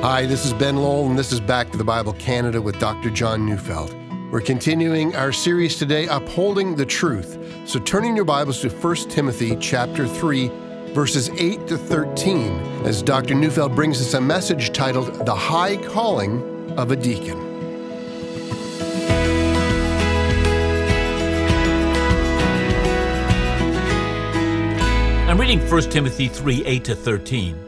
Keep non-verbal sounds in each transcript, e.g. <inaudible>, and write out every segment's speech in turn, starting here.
Hi, this is Ben Lowell, and this is Back to the Bible Canada with Dr. John Neufeld. We're continuing our series today, Upholding the Truth. So turning your Bibles to 1 Timothy chapter 3, verses 8 to 13, as Dr. Neufeld brings us a message titled The High Calling of a Deacon. I'm reading 1 Timothy 3 8 to 13.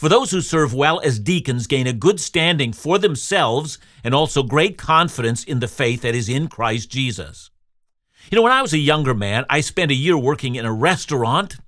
For those who serve well as deacons gain a good standing for themselves and also great confidence in the faith that is in Christ Jesus. You know, when I was a younger man, I spent a year working in a restaurant.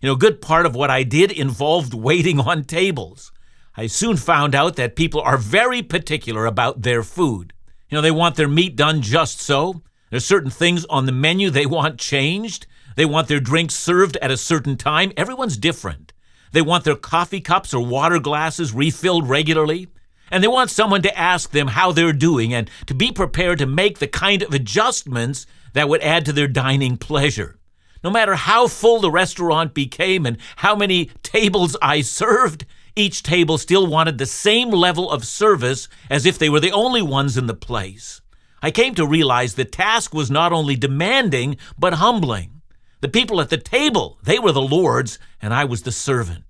You know, a good part of what I did involved waiting on tables. I soon found out that people are very particular about their food. You know, they want their meat done just so. There's certain things on the menu they want changed. They want their drinks served at a certain time. Everyone's different. They want their coffee cups or water glasses refilled regularly. And they want someone to ask them how they're doing and to be prepared to make the kind of adjustments that would add to their dining pleasure. No matter how full the restaurant became and how many tables I served, each table still wanted the same level of service as if they were the only ones in the place. I came to realize the task was not only demanding, but humbling. The people at the table, they were the Lord's, and I was the servant.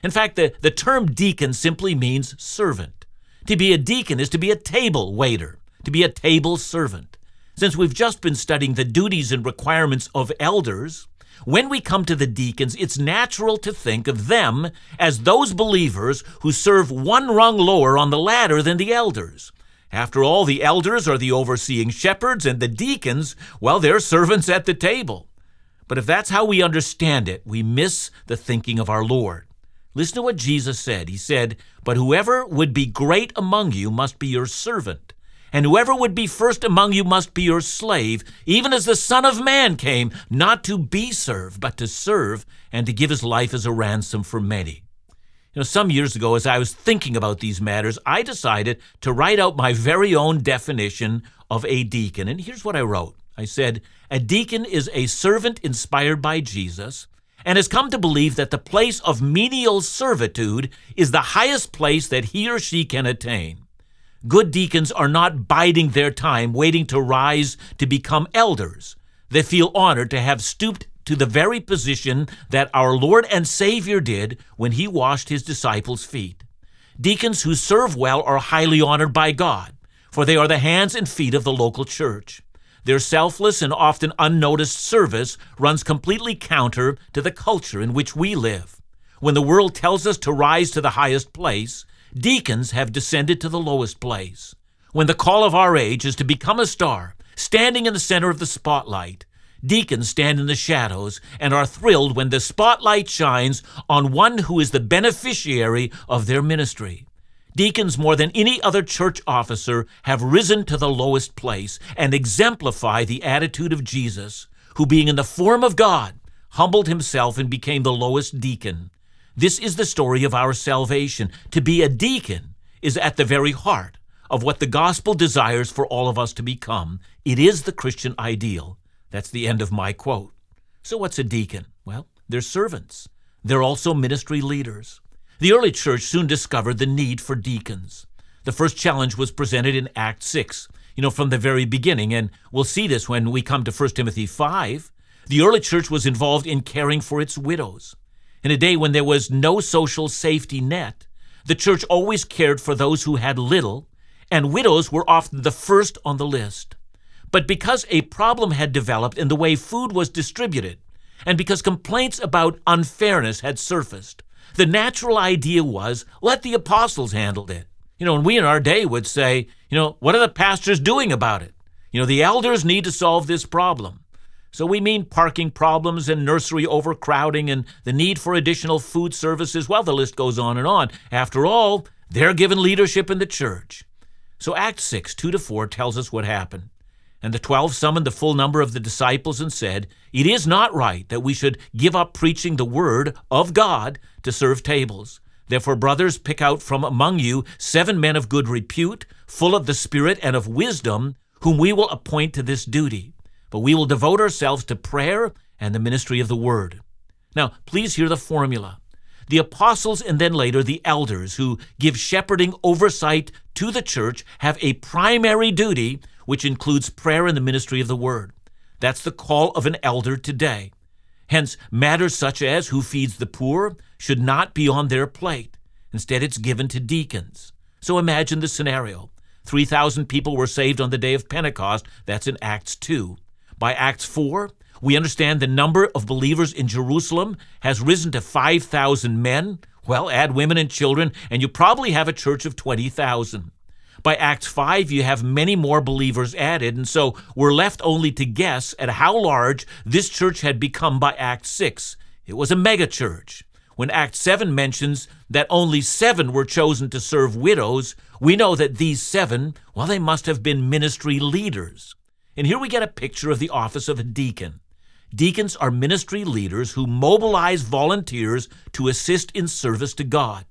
In fact, the, the term deacon simply means servant. To be a deacon is to be a table waiter, to be a table servant. Since we've just been studying the duties and requirements of elders, when we come to the deacons, it's natural to think of them as those believers who serve one rung lower on the ladder than the elders. After all, the elders are the overseeing shepherds, and the deacons, well, they're servants at the table. But if that's how we understand it, we miss the thinking of our Lord. Listen to what Jesus said. He said, But whoever would be great among you must be your servant, and whoever would be first among you must be your slave, even as the Son of Man came, not to be served, but to serve, and to give his life as a ransom for many. You know, some years ago, as I was thinking about these matters, I decided to write out my very own definition of a deacon. And here's what I wrote I said, A deacon is a servant inspired by Jesus and has come to believe that the place of menial servitude is the highest place that he or she can attain. Good deacons are not biding their time waiting to rise to become elders. They feel honored to have stooped to the very position that our Lord and Savior did when he washed his disciples' feet. Deacons who serve well are highly honored by God, for they are the hands and feet of the local church. Their selfless and often unnoticed service runs completely counter to the culture in which we live. When the world tells us to rise to the highest place, deacons have descended to the lowest place. When the call of our age is to become a star, standing in the center of the spotlight, deacons stand in the shadows and are thrilled when the spotlight shines on one who is the beneficiary of their ministry. Deacons, more than any other church officer, have risen to the lowest place and exemplify the attitude of Jesus, who, being in the form of God, humbled himself and became the lowest deacon. This is the story of our salvation. To be a deacon is at the very heart of what the gospel desires for all of us to become. It is the Christian ideal. That's the end of my quote. So, what's a deacon? Well, they're servants. They're also ministry leaders. The early church soon discovered the need for deacons. The first challenge was presented in Acts 6, you know, from the very beginning, and we'll see this when we come to 1 Timothy 5. The early church was involved in caring for its widows. In a day when there was no social safety net, the church always cared for those who had little, and widows were often the first on the list. But because a problem had developed in the way food was distributed, and because complaints about unfairness had surfaced, the natural idea was let the apostles handle it. You know, and we in our day would say, you know, what are the pastors doing about it? You know, the elders need to solve this problem. So we mean parking problems and nursery overcrowding and the need for additional food services. Well, the list goes on and on. After all, They're given leadership in the church. So Acts 6, 2 to 4 tells us what happened. And the twelve summoned the full number of the disciples and said, It is not right that we should give up preaching the word of God to serve tables. Therefore, brothers, pick out from among you seven men of good repute, full of the Spirit and of wisdom, whom we will appoint to this duty. But we will devote ourselves to prayer and the ministry of the word. Now, please hear the formula. The apostles and then later the elders who give shepherding oversight to the church have a primary duty which includes prayer and the ministry of the word. That's the call of an elder today. Hence, matters such as who feeds the poor should not be on their plate. Instead, it's given to deacons. So imagine the scenario 3,000 people were saved on the day of Pentecost. That's in Acts 2. By Acts 4, we understand the number of believers in Jerusalem has risen to 5,000 men. Well, add women and children, and you probably have a church of 20,000. By Acts 5, you have many more believers added, and so we're left only to guess at how large this church had become by Acts 6. It was a megachurch. When Acts 7 mentions that only seven were chosen to serve widows, we know that these seven, well, they must have been ministry leaders. And here we get a picture of the office of a deacon. Deacons are ministry leaders who mobilize volunteers to assist in service to God.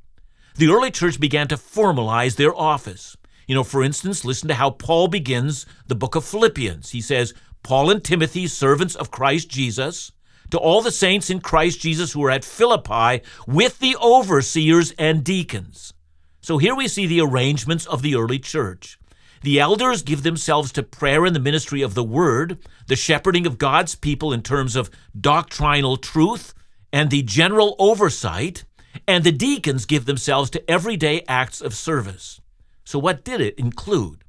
The early church began to formalize their office. You know, for instance, listen to how Paul begins the book of Philippians. He says, Paul and Timothy, servants of Christ Jesus, to all the saints in Christ Jesus who are at Philippi with the overseers and deacons. So here we see the arrangements of the early church. The elders give themselves to prayer and the ministry of the word, the shepherding of God's people in terms of doctrinal truth, and the general oversight, and the deacons give themselves to everyday acts of service. So, what did it include?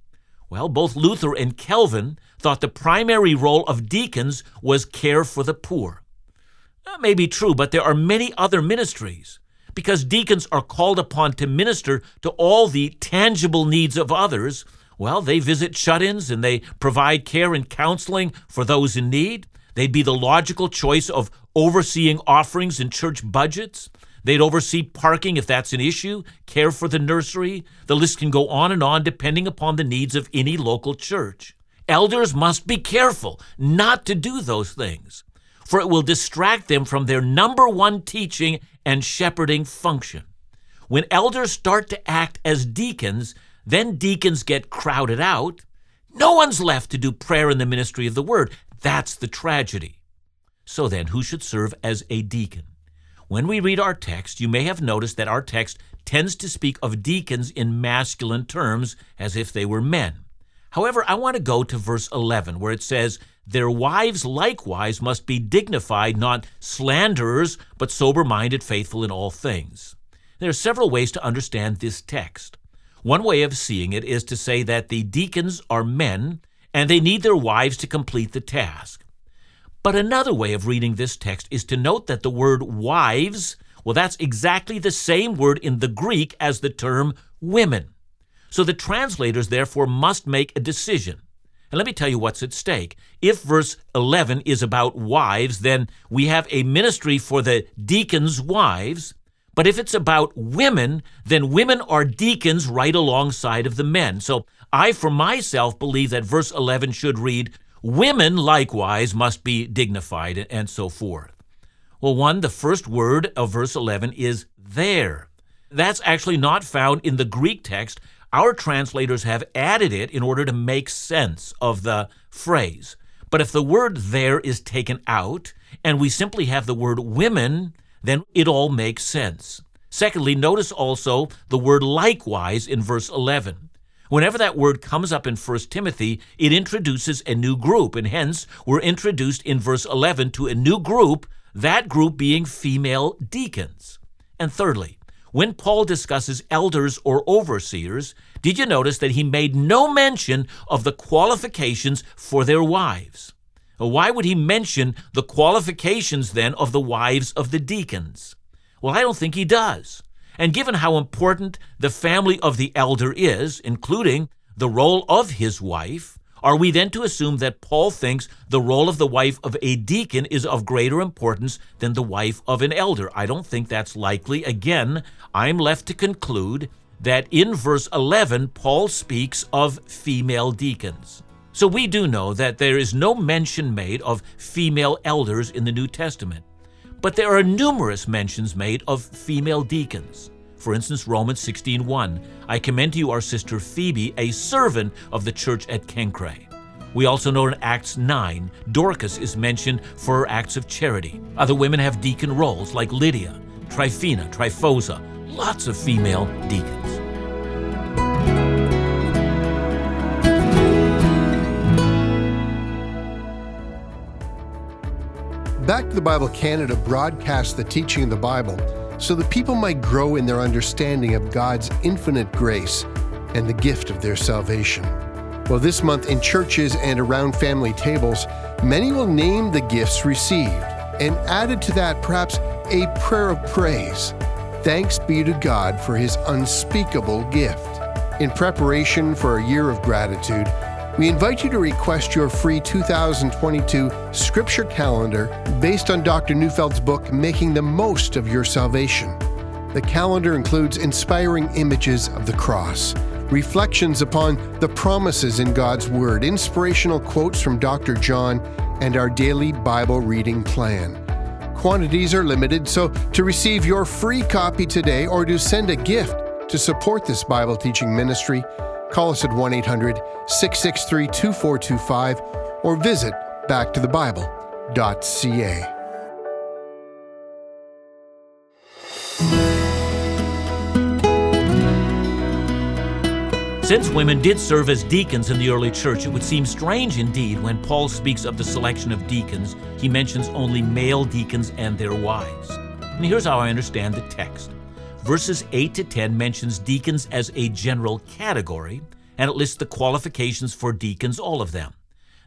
Well, both Luther and Calvin thought the primary role of deacons was care for the poor. That may be true, but there are many other ministries because deacons are called upon to minister to all the tangible needs of others. Well, they visit shut ins and they provide care and counseling for those in need. They'd be the logical choice of overseeing offerings and church budgets. They'd oversee parking if that's an issue, care for the nursery. The list can go on and on depending upon the needs of any local church. Elders must be careful not to do those things, for it will distract them from their number one teaching and shepherding function. When elders start to act as deacons, then deacons get crowded out. No one's left to do prayer in the ministry of the word. That's the tragedy. So then, who should serve as a deacon? When we read our text, you may have noticed that our text tends to speak of deacons in masculine terms as if they were men. However, I want to go to verse 11 where it says, Their wives likewise must be dignified, not slanderers, but sober minded, faithful in all things. There are several ways to understand this text. One way of seeing it is to say that the deacons are men and they need their wives to complete the task. But another way of reading this text is to note that the word wives, well, that's exactly the same word in the Greek as the term women. So the translators therefore must make a decision. And let me tell you what's at stake. If verse 11 is about wives, then we have a ministry for the deacons' wives. But if it's about women, then women are deacons right alongside of the men. So I, for myself, believe that verse 11 should read, Women likewise must be dignified, and so forth. Well, one, the first word of verse 11 is there. That's actually not found in the Greek text. Our translators have added it in order to make sense of the phrase. But if the word there is taken out and we simply have the word women, then it all makes sense. Secondly, notice also the word likewise in verse 11. Whenever that word comes up in 1 Timothy, it introduces a new group, and hence we're introduced in verse 11 to a new group, that group being female deacons. And thirdly, when Paul discusses elders or overseers, did you notice that he made no mention of the qualifications for their wives? Why would he mention the qualifications then of the wives of the deacons? Well, I don't think he does. And given how important the family of the elder is, including the role of his wife, are we then to assume that Paul thinks the role of the wife of a deacon is of greater importance than the wife of an elder? I don't think that's likely. Again, I'm left to conclude that in verse 11, Paul speaks of female deacons. So we do know that there is no mention made of female elders in the New Testament, but there are numerous mentions made of female deacons. For instance, Romans 16:1, I commend to you our sister Phoebe, a servant of the church at Cenchreae. We also know in Acts 9, Dorcas is mentioned for her acts of charity. Other women have deacon roles like Lydia, Tryphena, Tryphosa, lots of female deacons. Back to the Bible Canada broadcasts the teaching of the Bible so that people might grow in their understanding of God's infinite grace and the gift of their salvation. Well, this month in churches and around family tables, many will name the gifts received and added to that perhaps a prayer of praise. Thanks be to God for his unspeakable gift. In preparation for a year of gratitude, we invite you to request your free 2022 scripture calendar based on Dr. Neufeld's book, Making the Most of Your Salvation. The calendar includes inspiring images of the cross reflections upon the promises in God's Word, inspirational quotes from Dr. John, and our daily Bible reading plan. Quantities are limited, so to receive your free copy today or to send a gift to support this Bible teaching ministry, call us at 1 800 663 2425 or visit backtothebible.ca. Since women did serve as deacons in the early church, it would seem strange indeed when Paul speaks of the selection of deacons, he mentions only male deacons and their wives. And here's how I understand the text. Verses 8 to 10 mentions deacons as a general category, and it lists the qualifications for deacons, all of them.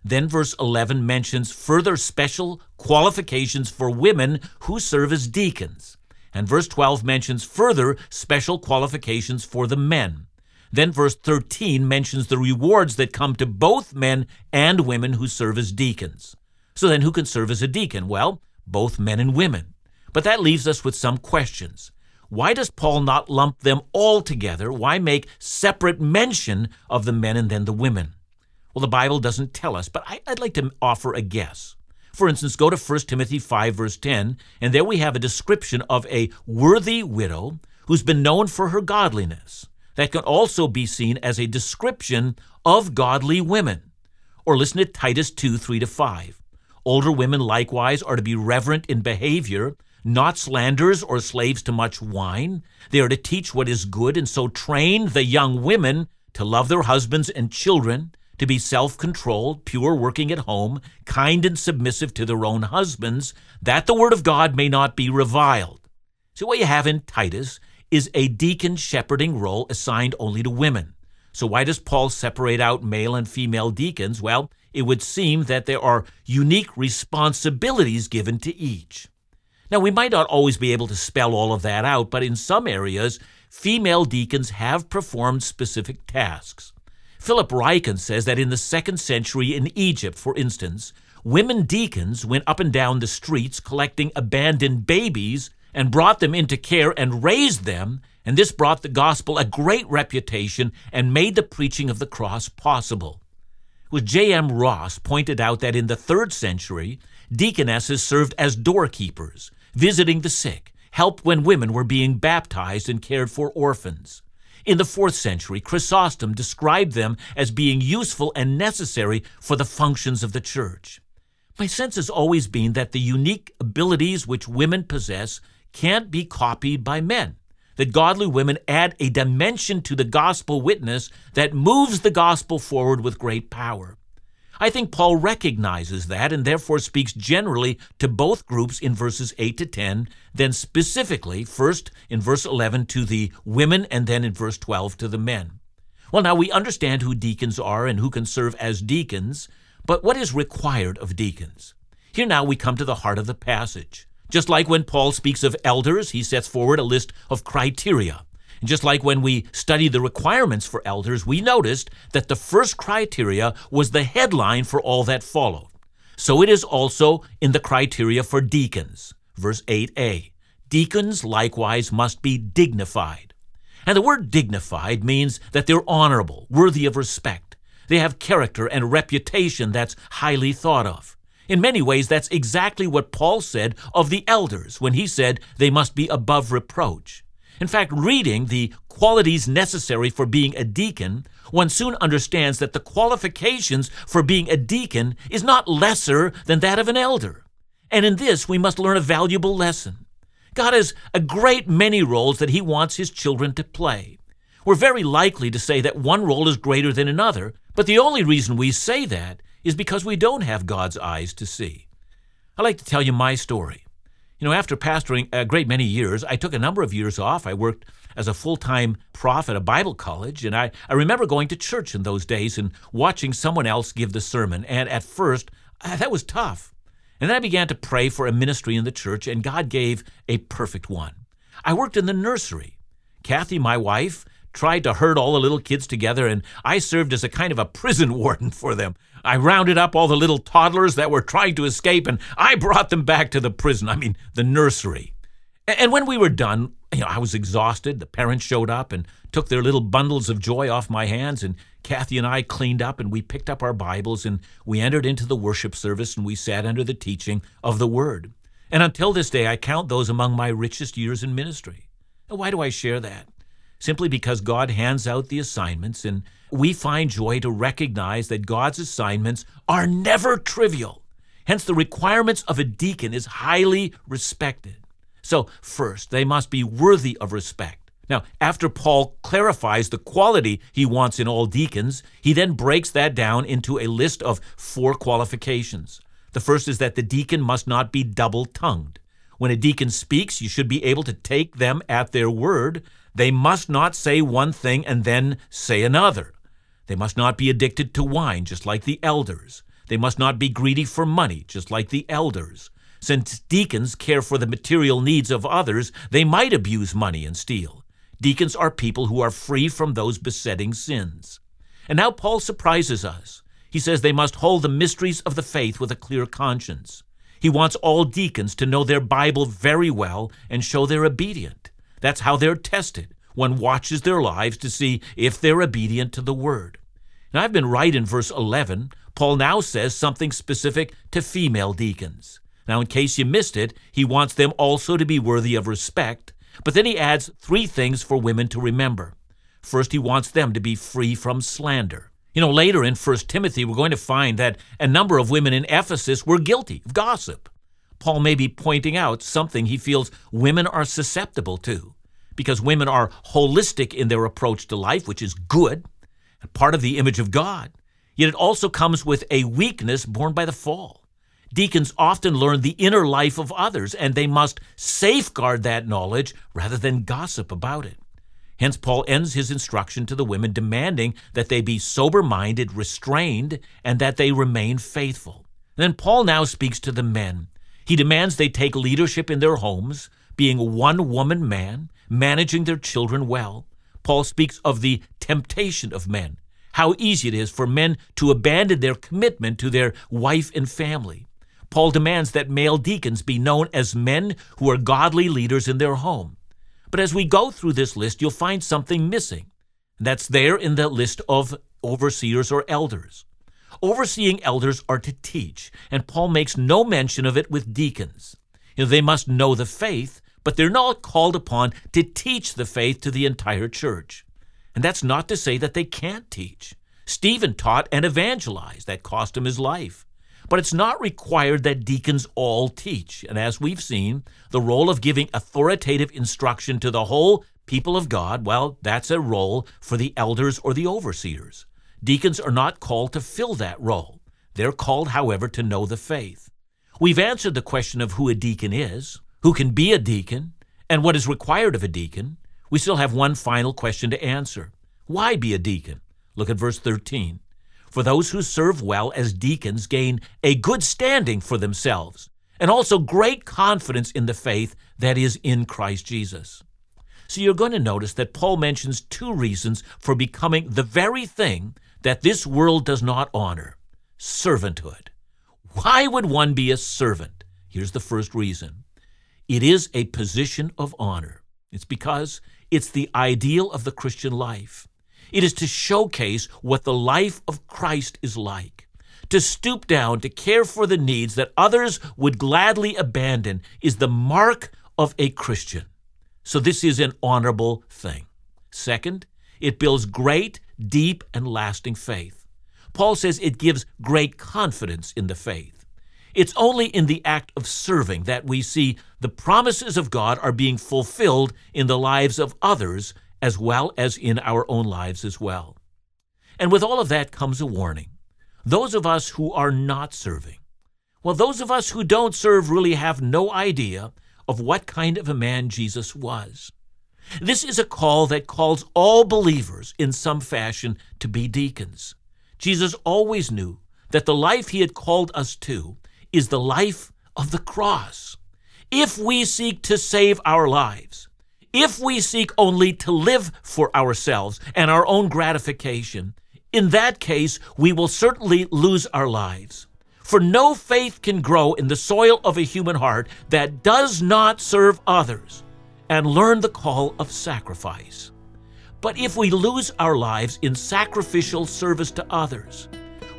Then verse 11 mentions further special qualifications for women who serve as deacons. And verse 12 mentions further special qualifications for the men. Then verse 13 mentions the rewards that come to both men and women who serve as deacons. So then, who can serve as a deacon? Well, both men and women. But that leaves us with some questions. Why does Paul not lump them all together? Why make separate mention of the men and then the women? Well, the Bible doesn't tell us, but I, would like to offer a guess. For instance, go to 1 Timothy 5, verse 10, and there we have a description of a worthy widow who's been known for her godliness that can also be seen as a description of godly women. Or listen to Titus 2 3 to 5. Older women likewise are to be reverent in behavior, not slanderers or slaves to much wine. They are to teach what is good, and so train the young women to love their husbands and children, to be self controlled, pure, working at home, kind and submissive to their own husbands, that the word of God may not be reviled. See what you have in Titus is a deacon shepherding role assigned only to women. So, why does Paul separate out male and female deacons? Well, it would seem that there are unique responsibilities given to each. Now, we might not always be able to spell all of that out, but in some areas, female deacons have performed specific tasks. Philip Ryken says that in the second century in Egypt, for instance, women deacons went up and down the streets collecting abandoned babies and brought them into care and raised them, and this brought the gospel a great reputation and made the preaching of the cross possible. With J.M. Ross pointed out that in the third century, deaconesses served as doorkeepers, visiting the sick, helped when women were being baptized and cared for orphans. In the fourth century, Chrysostom described them as being useful and necessary for the functions of the church. My sense has always been that the unique abilities which women possess can't be copied by men. That godly women add a dimension to the gospel witness that moves the gospel forward with great power. I think Paul recognizes that and therefore speaks generally to both groups in verses 8 to 10, then specifically, first in verse 11 to the women, and then in verse 12 to the men. Well, now we understand who deacons are and who can serve as deacons, but what is required of deacons? Here now we come to the heart of the passage. Just like when Paul speaks of elders, he sets forward a list of criteria. And just like when we studied the requirements for elders, we noticed that the first criteria was the headline for all that followed. So it is also in the criteria for deacons. Verse 8a Deacons likewise must be dignified. And the word dignified means that they're honorable, worthy of respect. They have character and reputation that's highly thought of. In many ways, that's exactly what Paul said of the elders when he said they must be above reproach. In fact, reading the qualities necessary for being a deacon, one soon understands that the qualifications for being a deacon is not lesser than that of an elder. And in this, we must learn a valuable lesson. God has a great many roles that He wants His children to play. We're very likely to say that one role is greater than another, but the only reason we say that is because we don't have God's eyes to see. I'd like to tell you my story. You know, after pastoring a great many years, I took a number of years off. I worked as a full time prof at a Bible college, and I, I remember going to church in those days and watching someone else give the sermon. And at first, uh, that was tough. And then I began to pray for a ministry in the church, and God gave a perfect one. I worked in the nursery. Kathy, my wife, tried to herd all the little kids together, and I served as a kind of a prison <laughs> warden for them. I rounded up all the little toddlers that were trying to escape, and I brought them back to the prison, I mean, the nursery. And when we were done, you know, I was exhausted. The parents showed up and took their little bundles of joy off my hands, and Kathy and I cleaned up and we picked up our Bibles and we entered into the worship service and we sat under the teaching of the Word. And until this day, I count those among my richest years in ministry. Why do I share that? Simply because God hands out the assignments, and we find joy to recognize that God's assignments are never trivial. Hence, the requirements of a deacon is highly respected. So, first, they must be worthy of respect. Now, after Paul clarifies the quality he wants in all deacons, he then breaks that down into a list of four qualifications. The first is that the deacon must not be double tongued. When a deacon speaks, you should be able to take them at their word. They must not say one thing and then say another. They must not be addicted to wine, just like the elders. They must not be greedy for money, just like the elders. Since deacons care for the material needs of others, they might abuse money and steal. Deacons are people who are free from those besetting sins. And now Paul surprises us. He says they must hold the mysteries of the faith with a clear conscience. He wants all deacons to know their Bible very well and show they're obedient. That's how they're tested. One watches their lives to see if they're obedient to the Word. Now, I've been right in verse 11. Paul now says something specific to female deacons. Now, in case you missed it, he wants them also to be worthy of respect, but then he adds three things for women to remember. First, he wants them to be free from slander. You know, later in 1 Timothy, we're going to find that a number of women in Ephesus were guilty of gossip. Paul may be pointing out something he feels women are susceptible to, because women are holistic in their approach to life, which is good, and part of the image of God. Yet it also comes with a weakness born by the fall. Deacons often learn the inner life of others, and they must safeguard that knowledge rather than gossip about it. Hence, Paul ends his instruction to the women demanding that they be sober minded, restrained, and that they remain faithful. then Paul now speaks to the men. He demands they take leadership in their homes, being a one woman man, managing their children well. Paul speaks of the temptation of men, how easy it is for men to abandon their commitment to their wife and family. Paul demands that male deacons be known as men who are godly leaders in their home. But as we go through this list, you'll find something missing. That's there in the list of overseers or elders. Overseeing elders are to teach, and Paul makes no mention of it with deacons. You know, they must know the faith, but they're not called upon to teach the faith to the entire church. And that's not to say that they can't teach. Stephen taught and evangelized. That cost him his life. But it's not required that deacons all teach. And as we've seen, the role of giving authoritative instruction to the whole people of God, well, that's a role for the elders or the overseers. Deacons are not called to fill that role. They're called, however, to know the faith. We've answered the question of who a deacon is, who can be a deacon, and what is required of a deacon. We still have one final question to answer. Why be a deacon? Look at verse 13 for those who serve well as deacons gain a good standing for themselves and also great confidence in the faith that is in Christ Jesus. So you're going to notice that Paul mentions two reasons for becoming the very thing that this world does not honor servanthood. Why would one be a servant? Here's the first reason it is a position of honor. It's because it's the ideal of the Christian life. It is to showcase what the life of Christ is like. To stoop down to care for the needs that others would gladly abandon is the mark of a Christian. So, this is an honorable thing. Second, it builds great, deep, and lasting faith. Paul says it gives great confidence in the faith. It's only in the act of serving that we see the promises of God are being fulfilled in the lives of others as well as in our own lives as well. And with all of that comes a warning. Those of us who are not serving, well, those of us who don't serve really have no idea of what kind of a man Jesus was. This is a call that calls all believers in some fashion to be deacons. Jesus always knew that the life he had called us to is the life of the cross. If we seek to save our lives, if we seek only to live for ourselves and our own gratification, in that case, we will certainly lose our lives. For no faith can grow in the soil of a human heart that does not serve others and learn the call of sacrifice. But if we lose our lives in sacrificial service to others,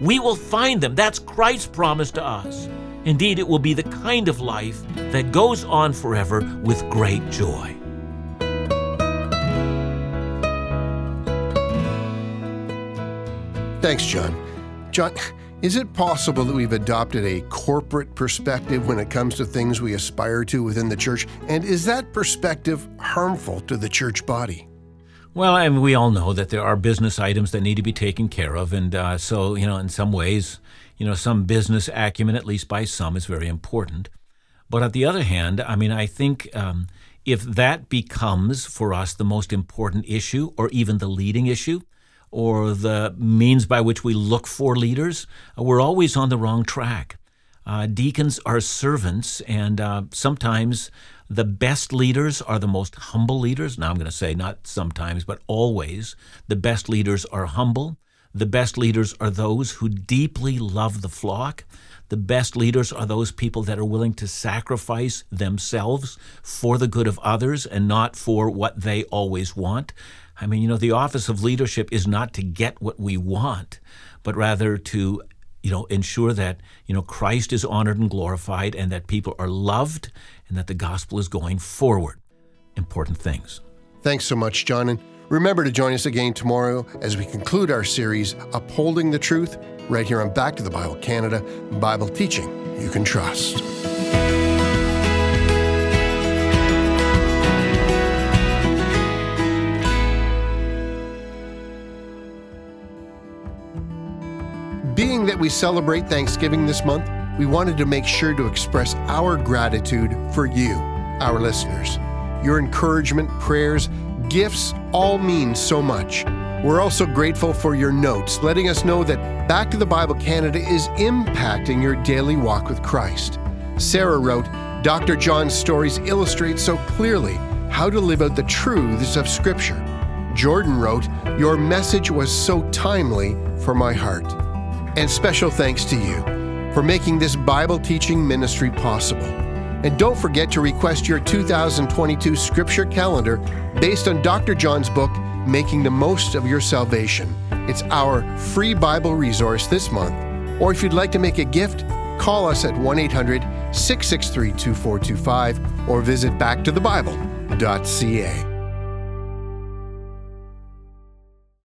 we will find them. That's Christ's promise to us. Indeed, it will be the kind of life that goes on forever with great joy. Thanks, John. John, is it possible that we've adopted a corporate perspective when it comes to things we aspire to within the church? And is that perspective harmful to the church body? Well, I mean, we all know that there are business items that need to be taken care of. And uh, so, you know, in some ways, you know, some business acumen, at least by some, is very important. But on the other hand, I mean, I think um, if that becomes for us the most important issue or even the leading issue, or the means by which we look for leaders, uh, we're always on the wrong track. Uh, deacons are servants, and uh, sometimes the best leaders are the most humble leaders. Now, I'm going to say not sometimes, but always. The best leaders are humble. The best leaders are those who deeply love the flock. The best leaders are those people that are willing to sacrifice themselves for the good of others and not for what they always want. I mean, you know, the office of leadership is not to get what we want, but rather to you know ensure that you know Christ is honored and glorified and that people are loved and that the gospel is going forward. Important things. Thanks so much john. And remember to join us again tomorrow as we conclude our series upholding the truth right here on back to the bible canada bible teaching you can trust we celebrate Thanksgiving this month, we wanted to make sure to express our gratitude for you, our listeners. Your encouragement, prayers, gifts all mean so much. We're also grateful for your notes, letting us know that Back to the Bible Canada is impacting your daily walk with Christ. Sarah wrote, Dr. John's stories illustrate so clearly how to live out the truths of Scripture. Jordan wrote, Your message was so timely for my heart. And special thanks to you for making this Bible teaching ministry possible. And don't forget to request your 2022 scripture calendar based on Dr. John's book, Making the Most of Your Salvation. It's our free Bible resource this month. Or if you'd like to make a gift, call us at 1 800 663 2425 or visit backtothebible.ca.